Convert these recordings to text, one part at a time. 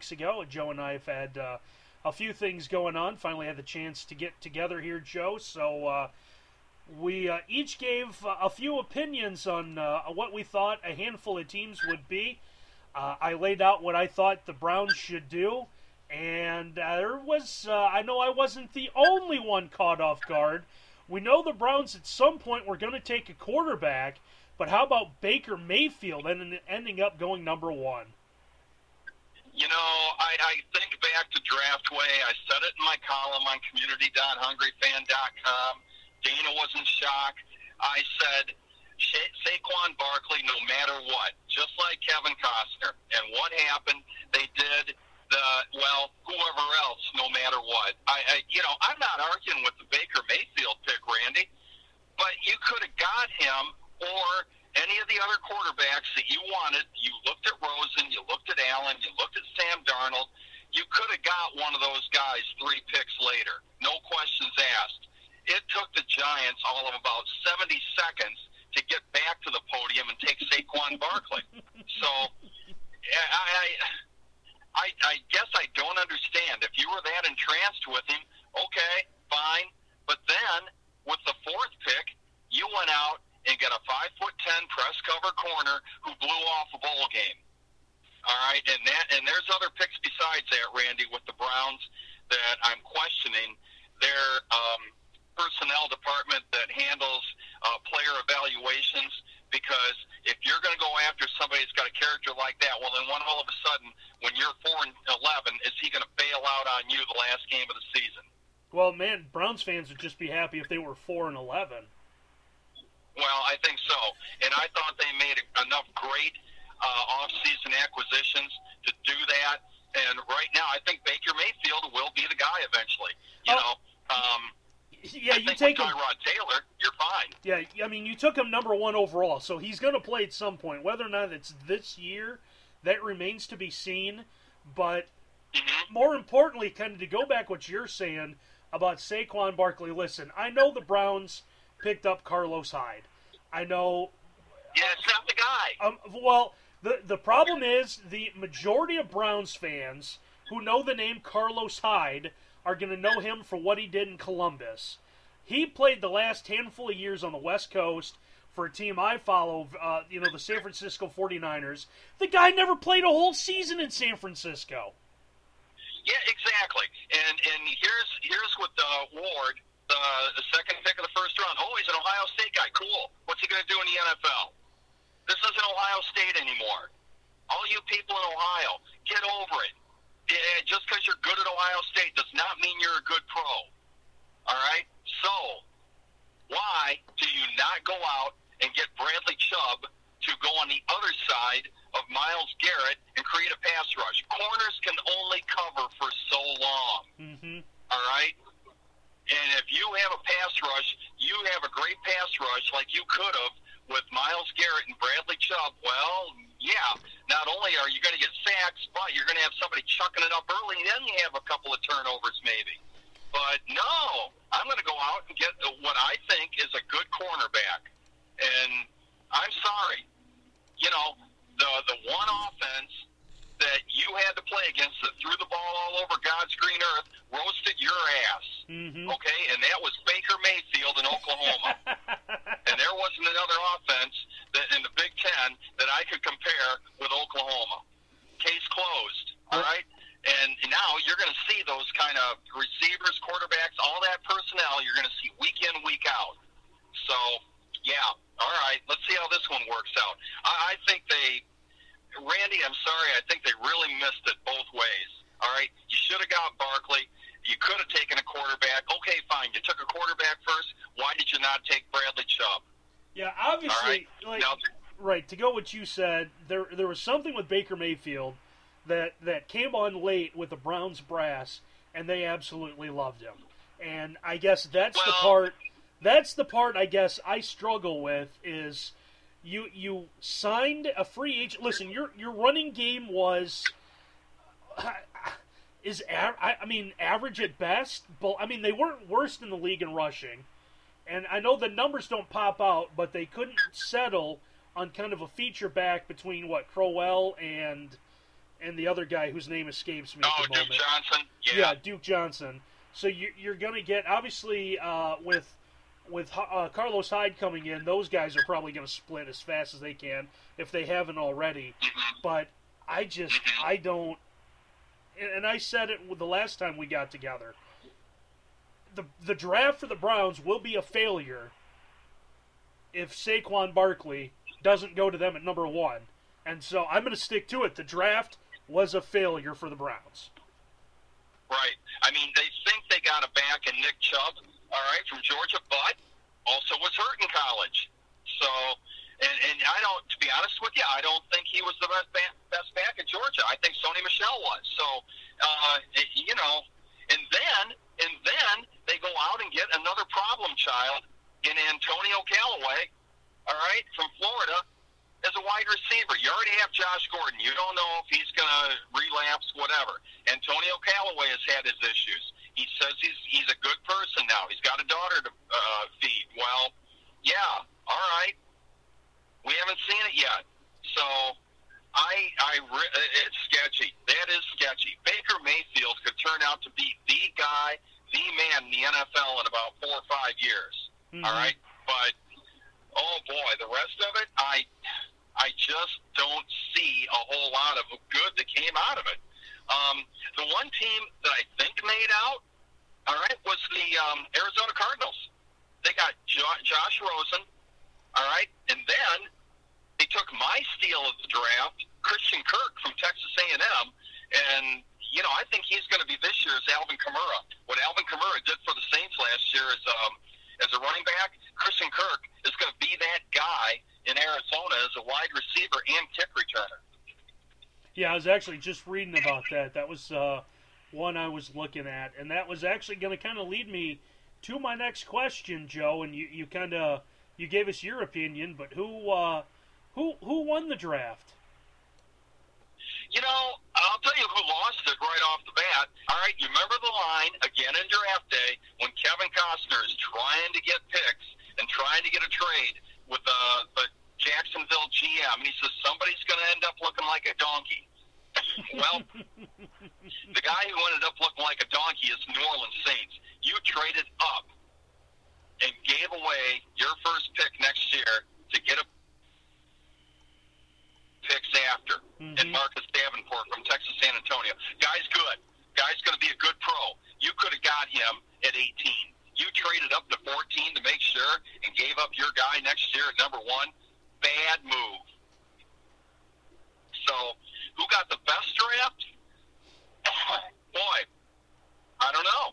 weeks ago. Joe and I have had uh, a few things going on. Finally had the chance to get together here, Joe. So uh, we uh, each gave uh, a few opinions on uh, what we thought a handful of teams would be. Uh, I laid out what I thought the Browns should do. And there was, I know I wasn't the only one caught off guard. We know the Browns at some point were going to take a quarterback, but how about Baker Mayfield and ending up going number one? You know, I, I think back to Draft Day. I said it in my column on community.hungryfan.com. Dana was in shock. I said, Saquon Barkley, no matter what, just like Kevin Costner. And what happened? They did the well, whoever else, no matter what. I, I you know, I'm not arguing with the Baker Mayfield pick, Randy, but you could have got him or any of the other quarterbacks that you wanted. You looked at Rosen, you looked at Allen, you looked at Sam Darnold. You could have got one of those guys three picks later, no questions asked. It took the Giants all of about 70 seconds to get back to the podium and take Saquon Barkley. So, I, I I, I guess I don't understand. If you were that entranced with him, okay, fine. But then with the fourth pick, you went out and got a five foot ten press cover corner who blew off a bowl game. All right, and that and there's other picks besides that, Randy, with the Browns that I'm questioning their um, personnel department that handles uh, player evaluations because if you're going to go after somebody that's got a character like that, well, then when all of a sudden, when you're four and eleven, is he going to bail out on you the last game of the season? Well, man, Browns fans would just be happy if they were four and eleven. Well, I think so, and I thought they made enough great uh, off-season acquisitions to do that. And right now, I think Baker Mayfield will be the guy eventually. You oh. know. Um, yeah, you take him. Tyrod Taylor, you're fine. Yeah, I mean, you took him number one overall, so he's going to play at some point. Whether or not it's this year, that remains to be seen. But mm-hmm. more importantly, kind of to go back what you're saying about Saquon Barkley. Listen, I know the Browns picked up Carlos Hyde. I know. Yeah, it's not the guy. Um, well, the the problem is the majority of Browns fans who know the name Carlos Hyde are going to know him for what he did in Columbus. He played the last handful of years on the West Coast for a team I follow, uh, you know, the San Francisco 49ers. The guy never played a whole season in San Francisco. Yeah, exactly. And and here's here's what the Ward, the the second pick of the first round. Oh, he's an Ohio State guy. Cool. What's he going to do in the NFL? This isn't Ohio State anymore. All you people in Ohio, get over it yeah, just because you're good at Ohio State does not mean you're a good pro. All right? So, why do you not go out and get Bradley Chubb to go on the other side of Myles Garrett and create a pass rush? Corners can only cover for so long. Mm-hmm. All right? And if you have a pass rush, you have a great pass rush like you could have with Myles Garrett and Bradley Chubb. Well, yeah, not only are you going to get sacks, but you're going to have somebody chucking it up early, then you have a couple of turnovers maybe. But no, I'm going to go out and get what I think is a good cornerback. And I'm sorry, you know, the the one offense that you had to play against that threw the ball all over God's green earth roasted your ass. Mm-hmm. Okay, and that was Baker Mayfield in Oklahoma. and there wasn't another offense that in the Big Ten that I could compare with Oklahoma. Case closed. All right. And now you're going to see those kind of receivers, quarterbacks, all that personnel. You're going to see week in, week out. So, yeah, all right. Let's see how this one works out. I, I think they Randy, I'm sorry. I think they really missed it both ways. All right, you should have got Barkley. You could have taken a quarterback. Okay, fine. You took a quarterback first. Why did you not take Bradley Chubb? Yeah, obviously, right. like, now, right. To go what you said, there there was something with Baker Mayfield that that came on late with the Browns brass, and they absolutely loved him. And I guess that's well, the part. That's the part I guess I struggle with is you you signed a free agent. Listen, your your running game was is I mean average at best. But I mean they weren't worst in the league in rushing, and I know the numbers don't pop out, but they couldn't settle on kind of a feature back between what Crowell and and the other guy whose name escapes me Oh, at the Duke moment. Johnson. Yeah. Yeah, Duke Johnson. So you, you're going to get obviously uh, with with uh, Carlos Hyde coming in, those guys are probably going to split as fast as they can if they haven't already. Mhm. But I just I don't, and, and I said it the last time we got together. The the draft for the Browns will be a failure if Saquon Barkley doesn't go to them at number one, and so I'm going to stick to it. The draft was a failure for the Browns. Right. I mean, they think they got a back in Nick Chubb, all right, from Georgia, but also was hurt in college. So, and, and I don't, to be honest with you, I don't think he was the best back, best back at Georgia. I think Sony Michel was. So, uh, it, you know, and then, and then they go out and get another problem child in Antonio Callaway, all right, from Florida, as a wide receiver. You already have Josh Gordon. You don't know if he's going to relapse, whatever. Antonio Callaway has had his issues. He says he's he's a good person now. He's got a daughter to uh, feed. Well, yeah, all right. We haven't seen it yet, so I I it's sketchy. That is sketchy. Baker Mayfield could turn out to be the guy, the man in the NFL in about four or five years. Mhm. All right, but oh boy, the rest of it, I I just don't see a whole lot of good that came out of it. Um, the one team that I think made out, all right, was the um, Arizona Cardinals. They got jo- Josh Rosen, all right, and then they took my steal of the draft, Christian Kirk from Texas A&M, and you know I think he's going to be this year's Alvin Kamara. What Alvin Kamara did for the Saints last year as um, as a running back, Christian Kirk is going to be that guy in Arizona as a wide receiver and kick returner. Yeah, I was actually just reading about that. That was uh, one I was looking at, and that was actually going to kind of lead me to my next question, Joe. And you, you kind of you gave us your opinion, but who uh, who who won the draft? You know, I'll tell you who lost it right off the bat. All right, you remember the line again in draft day when Kevin Costner is trying to get picks and trying to get a trade with uh, the Jacksonville GM, and he says somebody's going to end up looking like a donkey. well, the guy who ended up looking like a donkey is New Orleans Saints. You traded up and gave away your first pick next year to get a picks after. And Mhm. Marcus Davenport from Texas San Antonio. Guy's good. Guy's going to be a good pro. You could have got him at 18. You traded up to 14 to make sure and gave up your guy next year at number one. Bad move. So, who got the best draft? Boy, I don't know.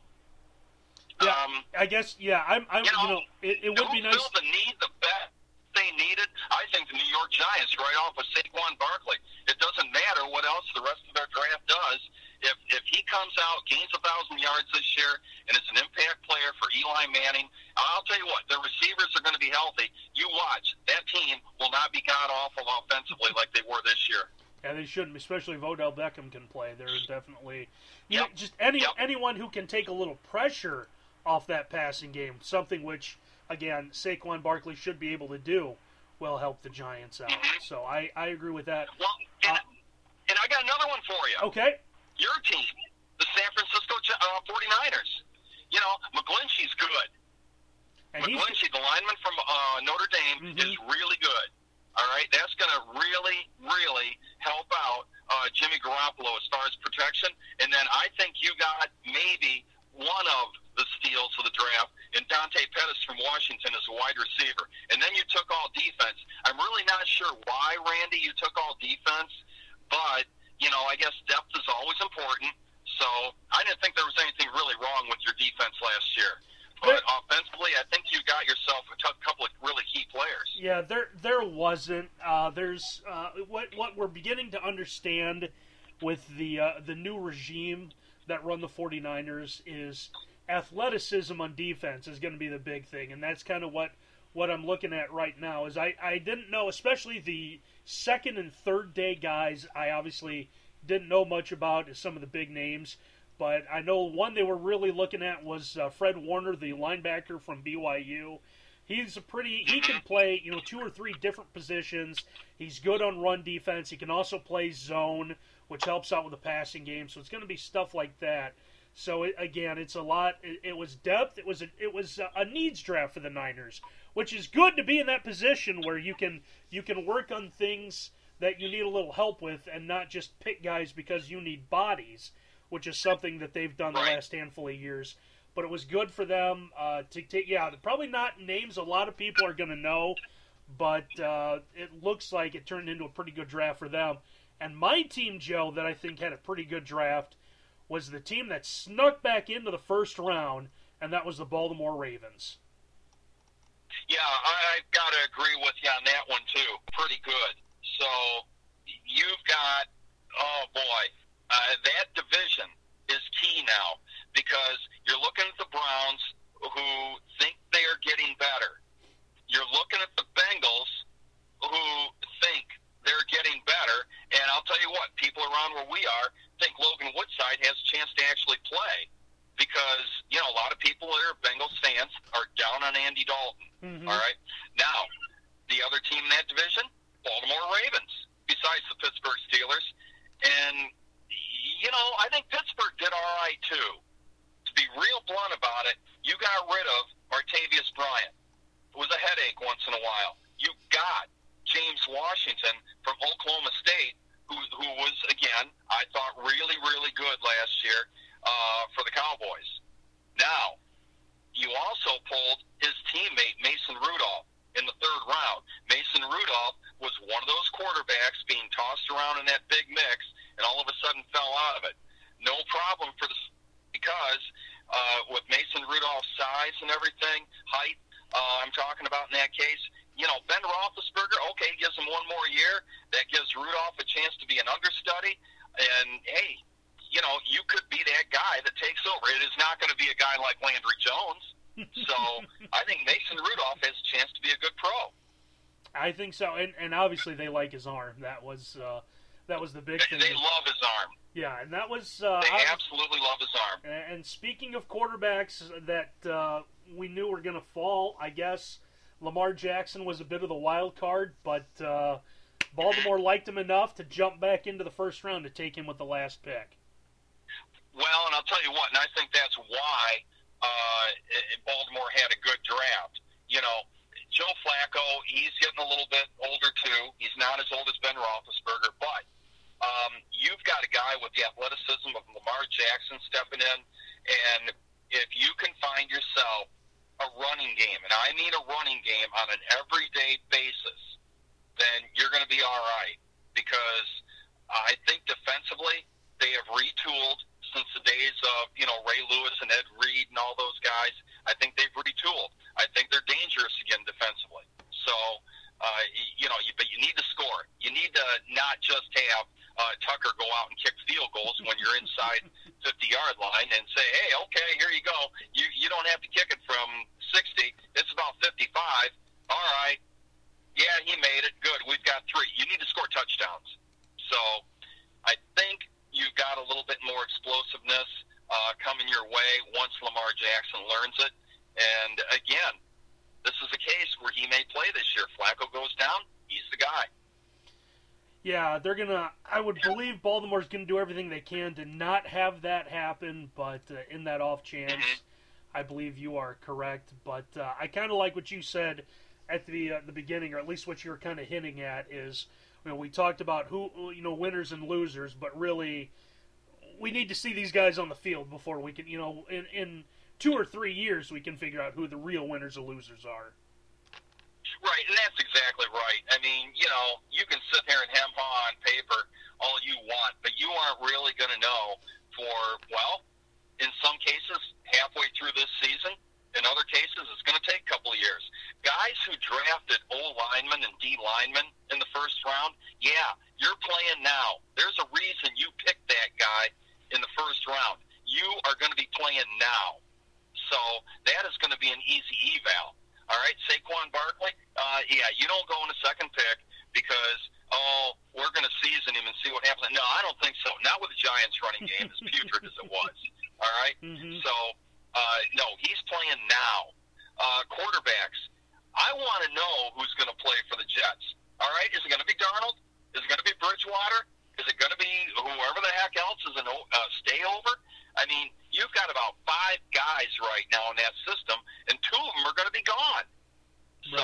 Yeah, Um, I guess yeah. I'm, I'm You you know, know it, it would be nice. filled the need the best they needed? I think the New York Giants right off with Saquon Barkley. It doesn't matter what else the rest of their draft does. If if he comes out, gains a thousand yards this year, and is an impact player for Eli Manning, I'll tell you what, their receivers are going to be healthy. You watch, that team will not be god awful offensively like they were this year. Yeah, they shouldn't, especially if Odell Beckham can play. There's definitely you Yep. know, just any Yep. anyone who can take a little pressure off that passing game, something which again Saquon Barkley should be able to do, will help the Giants out. Mhm. So I, I agree with that. Well, and, Uh, and I got another one for you. Okay, Your team, the San Francisco uh, 49ers. You know, McGlinchey's good. and McGlinchey, the lineman from uh, Notre Dame, Mhm. is really good. All right, that's going to really, really help out uh, Jimmy Garoppolo as far as protection. And then I think you got maybe one of the steals of the draft in Dante Pettis from Washington as a wide receiver. And then you took all defense. I'm really not sure why, Randy, you took all defense, but you know, I guess depth is always important. So I didn't think there was anything really wrong with your defense last year. But offensively, I think you got yourself a couple of really key players. Yeah, there there wasn't. Uh, there's uh, what what we're beginning to understand with the uh, the new regime that run the 49ers is athleticism on defense is going to be the big thing, and that's kind of what what I'm looking at right now. Is I I didn't know, especially the second and third day guys. I obviously didn't know much about some of the big names. but I know one they were really looking at was uh, Fred Warner, the linebacker from BYU. He's a pretty. He can play, you know, two or three different positions. He's good on run defense. He can also play zone, which helps out with the passing game. So it's going to be stuff like that. So again, it's a lot. It, it, was depth. It was a, it was a needs draft for the Niners, which is good to be in that position where you can you can work on things that you need a little help with, and not just pick guys because you need bodies, which is something that they've done the last handful of years but it was good for them uh, to take. Yeah, probably not names a lot of people are going to know, but uh, it looks like it turned into a pretty good draft for them. And my team, Joe, that I think had a pretty good draft was the team that snuck back into the first round, and that was the Baltimore Ravens. Yeah, I, I've got to agree with you on that one too. Pretty good. So you've got, oh boy, uh, that division is key now because you're looking at the Browns who think they are getting better. You're looking at the Bengals who think they're getting better. And I'll tell you what, people around where we are think Logan Woodside has a chance to actually play because, you know, a lot of people that are Bengals fans are down on Andy Dalton. Mm-hmm. All right. Now, the other team in that division, Baltimore Ravens, besides the Pittsburgh Steelers. And, you know, I think Pittsburgh did all right, too To be real blunt about it, you got rid of Martavis Bryant. It was a headache once in a while. You got James Washington from Oklahoma State, who, who was, again, I thought really, really good last year uh, for the Cowboys. Now, you also pulled teammate, Mason Rudolph, in the third round. Mason Rudolph was one of those quarterbacks being tossed around in that big mix and all of a sudden fell out of it. No problem for the because uh, with Mason Rudolph's size and everything, height, uh, I'm talking about in that case, you know, Ben Roethlisberger, okay, gives him one more year. That gives Rudolph a chance to be an understudy. And, hey, you know, you could be that guy that takes over. It is not going to be a guy like Landry Jones. So I think Mason Rudolph has a chance to be a good pro. I think so, and and obviously they like his arm. That was uh, that was the big thing. They love his arm. Yeah, and that was. Uh, they absolutely love his arm. And speaking of quarterbacks that uh, we knew were going to fall, I guess Lamar Jackson was a bit of the wild card, but uh, Baltimore liked him enough to jump back into the first round to take him with the last pick. Well, and I'll tell you what, and I think that's why uh, Baltimore had a good draft. You know, Joe Flacco, he's getting a little bit older too. He's not as old as Ben Roethlisberger, but um, you've got a guy with the athleticism of Lamar Jackson stepping in, and if you can find yourself a running game, and I mean a running game on an everyday basis, then you're going to be all right. Because I think defensively, they have retooled since the days of you know Ray Lewis and Ed Reed and all those guys. I think they've retooled. I think they're dangerous again defensively. So uh, you know, you, but you need to score. You need to not just have uh, Tucker go out and kick field goals when you're inside 50 yard line and say, hey, okay, here you go. You you don't have to kick it from 60. It's about 55. All right. Yeah, he made it. Good. We've got three. You need to score touchdowns. So I think you've got a little bit more explosiveness uh, coming your way once Lamar Jackson learns it. And again, this is a case where he may play this year. Flacco goes down, he's the guy. Yeah, they're gonna. I would believe Baltimore's gonna do everything they can to not have that happen, but uh, in that off chance. I believe you are correct. But uh, I kind of like what you said at the uh, the beginning, or at least what you were kind of hinting at is, you know, we talked about who you know winners and losers, but really, we need to see these guys on the field before we can, you know, in in two or three years we can figure out who the real winners and losers are. Right, and that's exactly right. I mean, you know, you can sit here and hem haw on paper all you want, but you aren't really going to know for, well, in some cases, halfway through this season. In other cases, it's going to take a couple of years. Guys who drafted O linemen and D linemen in the first round, yeah, you're playing now. There's a reason you picked that guy in the first round. You are going to be playing now. So that is going to be an easy eval. All right, Saquon Barkley. Uh, yeah, you don't go in the second pick because oh, we're going to season him and see what happens. No, I don't think so. Not with the Giants' running game as putrid as it was. All right? Mhm. So, uh, no, he's playing now. Uh, quarterbacks. I want to know who's going to play for the Jets. All right? Is it going to be Darnold? Is it going to be Bridgewater? Is it going to be whoever the heck else is an o- uh, stay over? I mean, you've got about five guys right now in that system, and two of them are going to be gone. So,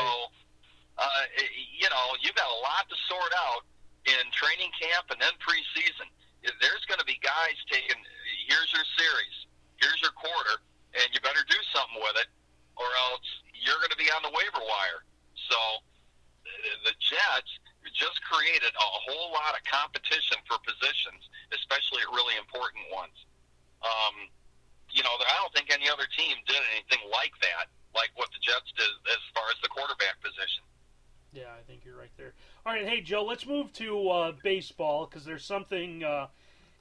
uh, you know, you've got a lot to sort out in training camp and then preseason. There's going to be guys taking, here's your series, here's your quarter, and you better do something with it, or else you're going to be on the waiver wire. So, the Jets just created a whole lot of competition for positions, especially at really important ones. Um, you know, I don't think any other team did anything like that, like what the Jets did as far as the quarterback position. Yeah, I think you're right there. All right, hey Joe, let's move to uh, baseball because there's something uh,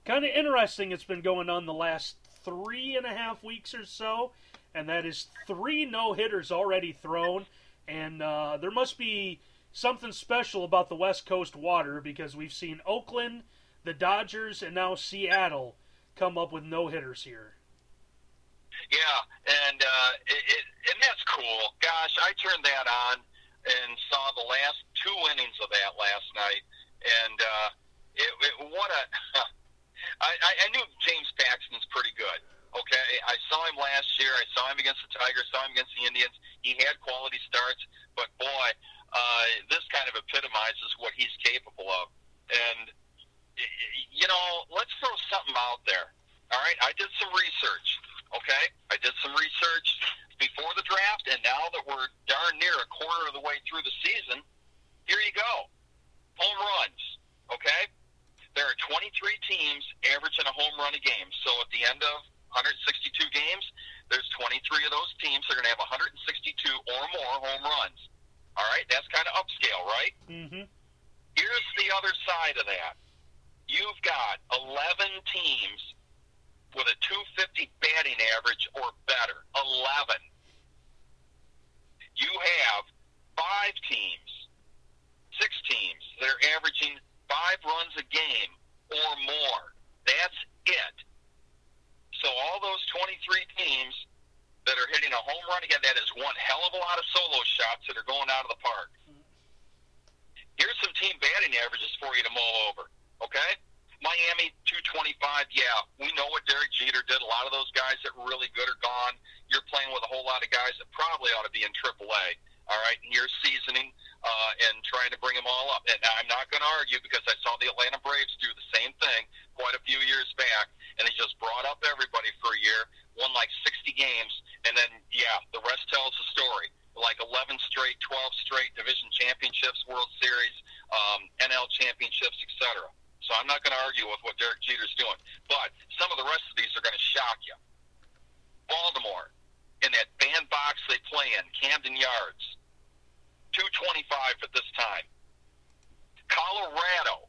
kind of interesting that's been going on the last three and a half weeks or so, and that is three no hitters already thrown, and uh, there must be something special about the West Coast water because we've seen Oakland, the Dodgers, and now Seattle come up with no hitters here. Yeah, and uh, it, it, and that's cool. Gosh, I turned that on and saw the last two innings of that last night, and uh, it, it what a I, I knew James Paxton's pretty good. Okay, I saw him last year. I saw him against the Tigers. Saw him against the Indians. He had quality starts, but boy, uh, this kind of epitomizes what he's capable of. And you know, let's throw something out there. All right, I did some research. Okay, I did some research before the draft, and now that we're darn near a quarter of the way through the season, here you go. Home runs. Okay, there are 23 teams averaging a home run a game. So at the end of 162 games, there's 23 of those teams that are going to have 162 or more home runs. All right, that's kind of upscale, right? Mm-hmm. Here's the other side of that. You've got 11 teams with a 250 batting average or better. 11. You have five teams, six teams that are averaging five runs a game or more. That's it. So all those 23 teams that are hitting a home run again, that is one hell of a lot of solo shots that are going out of the park. Here's some team batting averages for you to mull over. Okay? Miami 225. Yeah, we know what Derek Jeter did. A lot of those guys that were really good are gone. You're playing with a whole lot of guys that probably ought to be in AAA. All right, and you're seasoning uh, and trying to bring them all up. And I'm not going to argue because I saw the Atlanta Braves do the same thing quite a few years back, and they just brought up everybody for a year, won like 60 games, and then yeah, the rest tells the story. Like 11 straight, 12 straight division championships, World Series, um, NL championships, etc. So I'm not going to argue with what Derek Jeter's doing, but some of the rest of these are going to shock you. Baltimore, in that bandbox they play in, Camden Yards, 225 at this time. Colorado,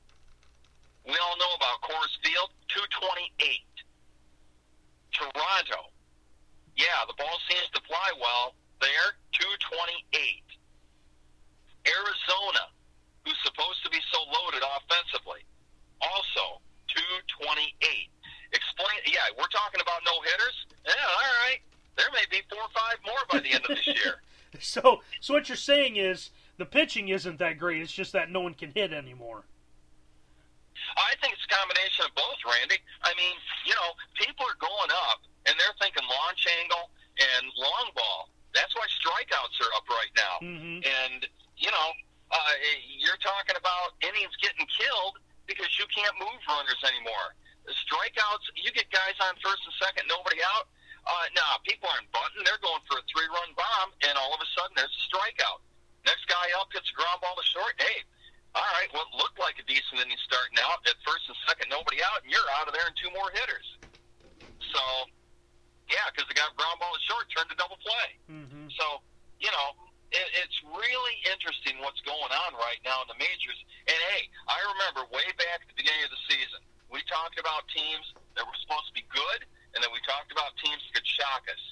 we all know about Coors Field, 228. Toronto, yeah, the ball seems to fly well there, 228. Arizona, who's supposed to be so loaded offensively, also 228. Explain, yeah, we're talking about no hitters. Yeah, all right. There may be four or five more by the end of this year. So, so what you're saying is the pitching isn't that great. It's just that no one can hit anymore. I think it's a combination of both, Randy. I mean, you know, people are going up and they're thinking launch angle and long ball. That's why strikeouts are up right now. Mm-hmm. And, you know, uh, you're talking about innings getting killed because you can't move runners anymore. The strikeouts, you get guys on first and second, nobody out. Uh, nah, people aren't bunting. They're going for a three run bomb, and all of a sudden there's a strikeout. Next guy up hits a ground ball to short. Hey, all right, what looked like a decent inning starting out at first and second, nobody out, and you're out of there and two more hitters. So, yeah, because the guy ground ball to short turned to double play. Mm-hmm. So, you know, it, it's really interesting what's going on right now in the majors. And hey, I remember way back at the beginning of the season, we talked about teams that were supposed to be good, and then we talked about teams that could shock us.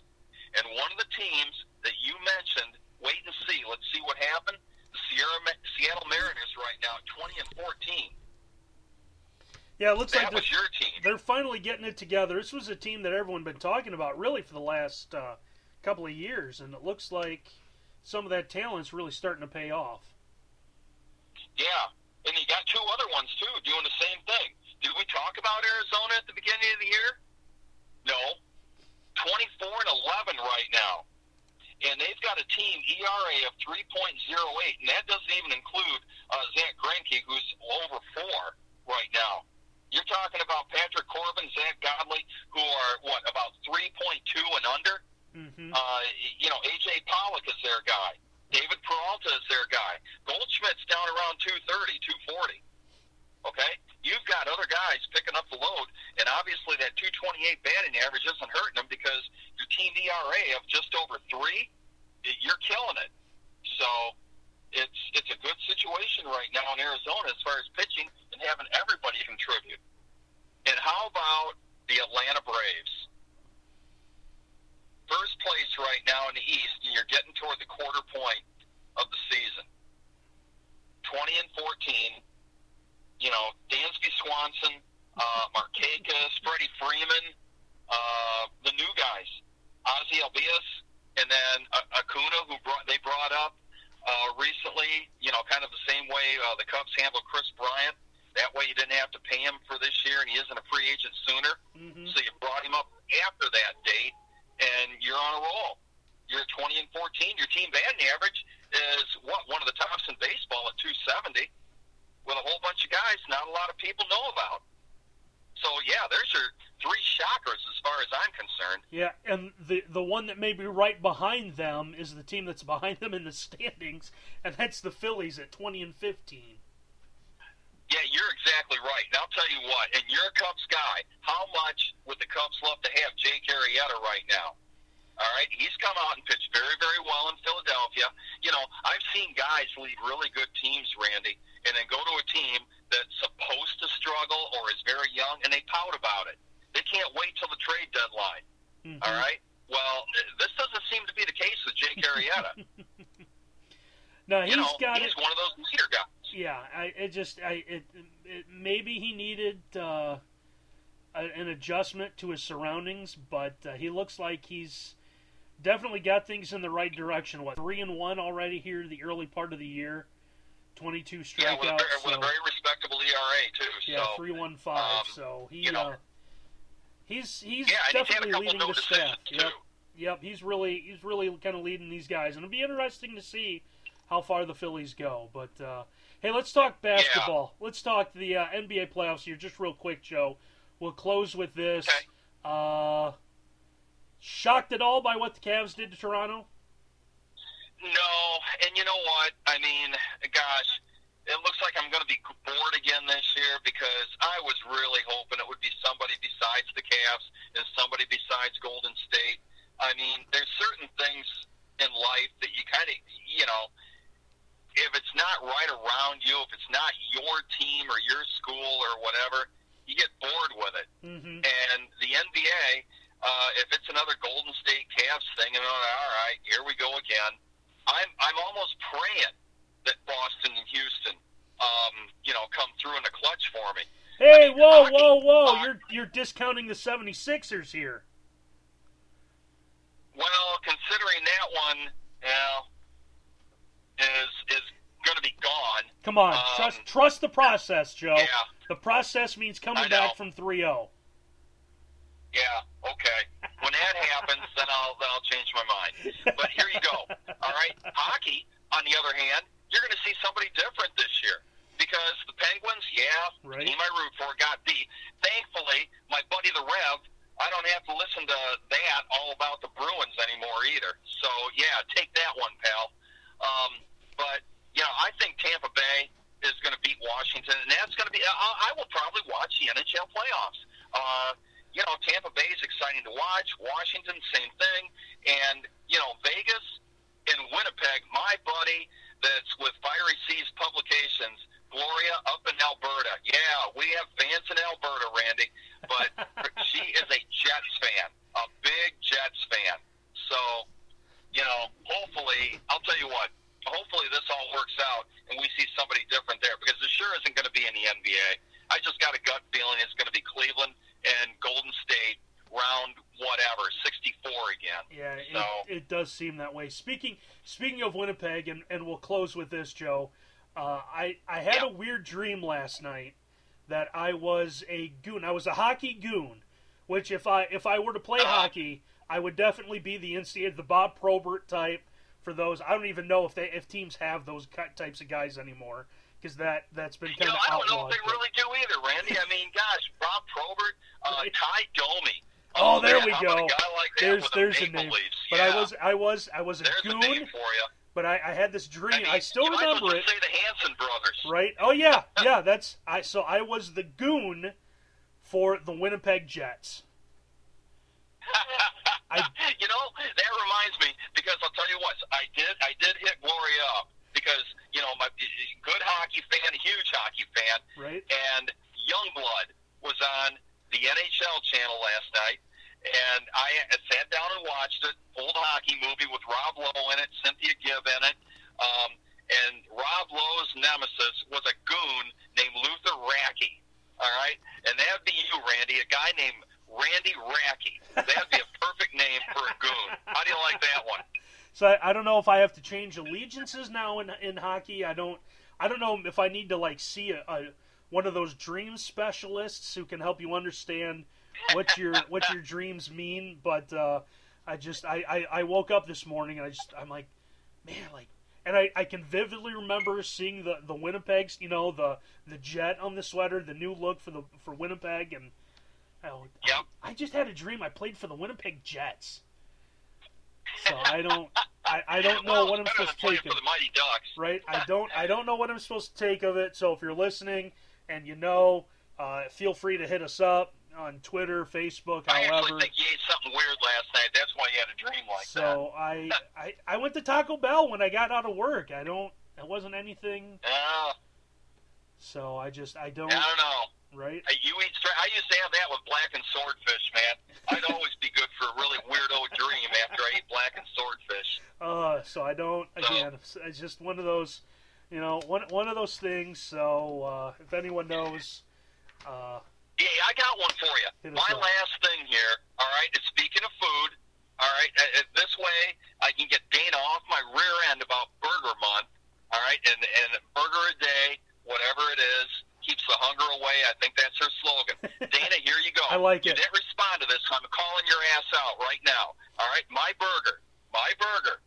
And one of the teams that you mentioned, wait and see, let's see what happened. The Sierra, Seattle Mariners right now 20 and 14. Yeah, it looks that like was they're, your team. they're finally getting it together. This was a team that everyone been talking about really for the last uh, couple of years, and it looks like some of that talent's really starting to pay off. Yeah, and you got two other ones too doing the same thing. Did we talk about Arizona at the beginning of the year? No. 24 and 11 right now. And they've got a team ERA of 3.08, and that doesn't even include uh, Zack Greinke, who's over four right now. You're talking about Patrick Corbin, Zack Godley, who are, what, about 3.2 and under? Mm-hmm. Uh, you know, AJ Pollock is their guy. David Peralta is their guy. Goldschmidt's down around 230, 240. Okay? You've got other guys picking up the load, and obviously that 228 batting average isn't hurting them because your team ERA of just over three, you're killing it. So it's it's a good situation right now in Arizona as far as pitching and having everybody contribute. And how about the Atlanta Braves? First place right now in the East, and you're getting toward the quarter point of the season. 20 and 14 you know, Dansby Swanson, uh, Markakis, Freddie Freeman, uh, the new guys, Ozzie Albies, and then uh, Acuna, who brought, they brought up uh, recently. You know, kind of the same way uh, the Cubs handled Kris Bryant. That way, you didn't have to pay him for this year, and he isn't a free agent sooner. Mm-hmm. So you brought him up after that date, and you're on a roll. You're 20 and 14. Your team batting average is what one of the tops in baseball at 270 with a whole bunch of guys not a lot of people know about. So yeah, there's your three shockers as far as I'm concerned. Yeah, and the the one that may be right behind them is the team that's behind them in the standings, and that's the Phillies at 20 and 15. Yeah, you're exactly right. And I'll tell you what, and you're a Cubs guy. How much would the Cubs love to have Jake Arrieta right now? All right, he's come out and pitched very, very well in Philadelphia. You know, I've seen guys lead really good teams, Randy, and then go to a team that's supposed to struggle or is very young, and they pout about it. They can't wait till the trade deadline. Mm-hmm. All right. Well, this doesn't seem to be the case with Jake Arrieta. no, he's you know, got he's it. one of those leader guys. Yeah, I it just I it, it maybe he needed uh, an adjustment to his surroundings, but uh, he looks like he's definitely got things in the right direction. What three and one already here the early part of the year, twenty two strikeouts. Yeah, with a, very, so, with a very respectable ERA too. yeah, so, three one five. um, so he you know, uh, he's he's yeah, definitely leading the staff. Yep, too. yep. He's really he's really kind of leading these guys, and it'll be interesting to see how far the Phillies go. But uh, hey, let's talk basketball. Let's talk the uh, NBA playoffs here, just real quick, Joe. We'll close with this. Okay. Uh, shocked at all by what the Cavs did to Toronto? No, and you know what? I mean, gosh, it looks like I'm going to be bored again this year because I was really hoping it would be somebody besides the Cavs and somebody besides Golden State. I mean, there's certain things in life that you kind of, you know, if it's not right around you, if it's not your team or your school or whatever, you get bored with it. Mm-hmm. And the NBA, uh, if it's another Golden State Cavs thing, and all right, here we go again. I'm I'm almost praying that Boston and Houston, um, you know, come through in the clutch for me. Hey, I mean, whoa, hockey- whoa, whoa! hockey- You're you're discounting the 76ers here. Well, considering that one, well, is is going to be gone. Come on, Um, trust trust the process, Joe. Yeah, The process means coming back from oh. 3-0. yeah, okay. When that happens, then I'll then I'll change my mind. But here you go. All right, hockey. On the other hand, you're going to see somebody different this year because the Penguins, yeah, Right. team I root for, got beat. Thankfully, my buddy the Rev, I don't have to listen to that all about the Bruins anymore either. So yeah, take that one, pal. Um, but you know, I think Tampa Bay is going to beat Washington, and that's going to be. I, I will probably watch the NHL playoffs. Uh, you know, Tampa Bay is exciting to watch. Washington, same thing, and you know, Vegas and Winnipeg. My buddy, that's with Fiery Seas Publications, Gloria up in Alberta. Yeah, we have fans in Alberta, Randy, but she is a Jets fan, a big Jets fan. So, you know, hopefully, I'll tell you what. Hopefully, this all works out and we see somebody different there because there sure isn't going to be in the NBA. I just got a gut feeling it's going to be Cleveland and Golden State round whatever 64 again. Yeah, So- it, it does seem that way. Speaking speaking of Winnipeg, and, and we'll close with this, Joe. Uh, I I had Yeah. a weird dream last night that I was a goon. I was a hockey goon, which if I if I were to play Uh-huh. hockey, I would definitely be the instigator, the Bob Probert type. For those, I don't even know if they if teams have those types of guys anymore because that that's been You know, of I don't know if they really do either, Randy. I mean, gosh, Rob Probert, uh, Right. Ty Domi. Oh, oh, there man, we go. A like There's there's the a name. Leafs? But yeah. I was I was I was a There's goon. you. But I, I had this dream. I, mean, I still you might as well remember it. just Say the Hanson brothers. Right? Oh yeah, yeah. That's I. So I was the goon for the Winnipeg Jets. I- you know, that reminds me because I'll tell you what, I did I did hit Gloria up because you know my good hockey fan, huge hockey fan, Right? and Youngblood was on the NHL channel last night, and I sat down and watched it. Old hockey movie with Rob Lowe in it, Cynthia Gibb in it, um, and Rob Lowe's nemesis was a goon named Luther Racky. All right, and that'd be you, Randy, a guy named Randy Racky. That'd be a perfect name for a goon. How do you like that one? So I, I don't know if I have to change allegiances now in in hockey. I don't. I don't know if I need to like see a, a one of those dream specialists who can help you understand what your what your dreams mean. But uh, I just I, I, I woke up this morning and I just I'm like, man, like, and I, I can vividly remember seeing the the Winnipegs, you know, the the jet on the sweater, the new look for the for Winnipeg, and oh, Yep. I just had a dream I played for the Winnipeg Jets. So I don't I, I don't know well, what I'm supposed to take of Ducks. right? I don't I don't know what I'm supposed to take of it. So if you're listening and you know, uh, feel free to hit us up on Twitter, Facebook, I however. actually think you ate something weird last night. That's why you had a dream like that. so I, I I went to Taco Bell when I got out of work. I don't it wasn't anything. Uh, So I just I I don't I don't know. right. You eat. I used to have that with blackened swordfish, man. I'd always be good for a really weirdo dream after I eat blackened swordfish. Uh, so I don't. Again, it's, it's just one of those, you know, one one of those things. So uh, if anyone knows, uh, Yeah, I got one for you. My up. last thing here, all right, is speaking of food, all right, uh, uh, this way I can get Dana off my rear end about Burger Month, all right, and, and burger a day, whatever it is, keeps the hunger away. I think that's her slogan. Dana, here you go. I like you it. didn't respond to this, so I'm calling your ass out right now, all right? My burger, my burger,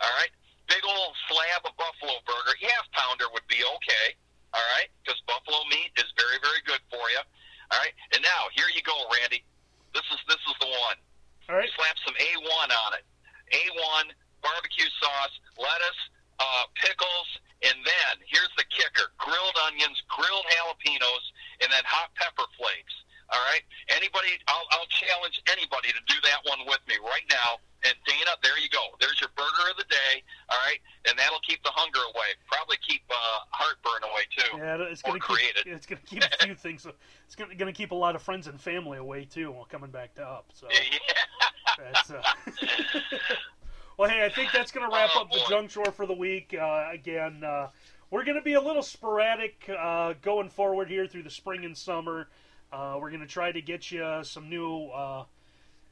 all right? Big old slab of buffalo burger, half pounder would be okay, all right? Because buffalo meat is very, very good for you. All right, and now here you go, Randy. This is this is the one. all right, Slap some A1 on it. A1 barbecue sauce, lettuce, uh, pickles, and then here's the kicker: grilled onions, grilled jalapenos, and then hot pepper flakes. All right. Anybody? I'll, I'll challenge anybody to do that one with me right now. And Dana, there you go. There's your burger of the day. All right, and that'll keep the hunger away. Probably keep uh, heartburn away too. yeah, it's Or gonna create keep it. it's gonna keep a few things. It's gonna gonna keep a lot of friends and family away too while coming back to up. So that's. Uh, well, hey, I think that's gonna wrap Oh, up the junk drawer for the week. Uh, again, uh, we're gonna be a little sporadic uh, going forward here through the spring and summer. Uh, we're gonna try to get you some new uh,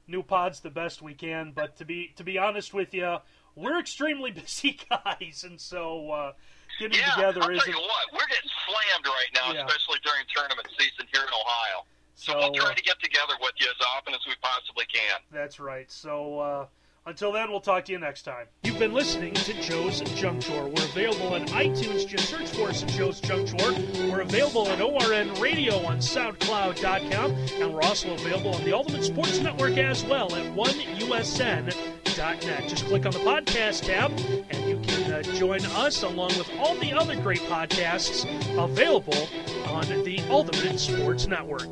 new pods the best we can. But to be to be honest with you, we're extremely busy guys, and so uh, getting Yeah, together I'll isn't. tell you what, we're getting slammed right now, Yeah. especially during tournament season here in Ohio. So, So we'll try uh, to get together with you as often as we possibly can. that's right. So uh, until then, we'll talk to you next time. You've been listening to Joe's Junk Drawer. We're available on iTunes. Just search for us at Joe's Junk Drawer. We're available on ORN Radio on SoundCloud.com, and we're also available on the Ultimate Sports Network as well at OneUSN.net. Just click on the podcast tab, and you can join us along with all the other great podcasts available on the Ultimate Sports Network.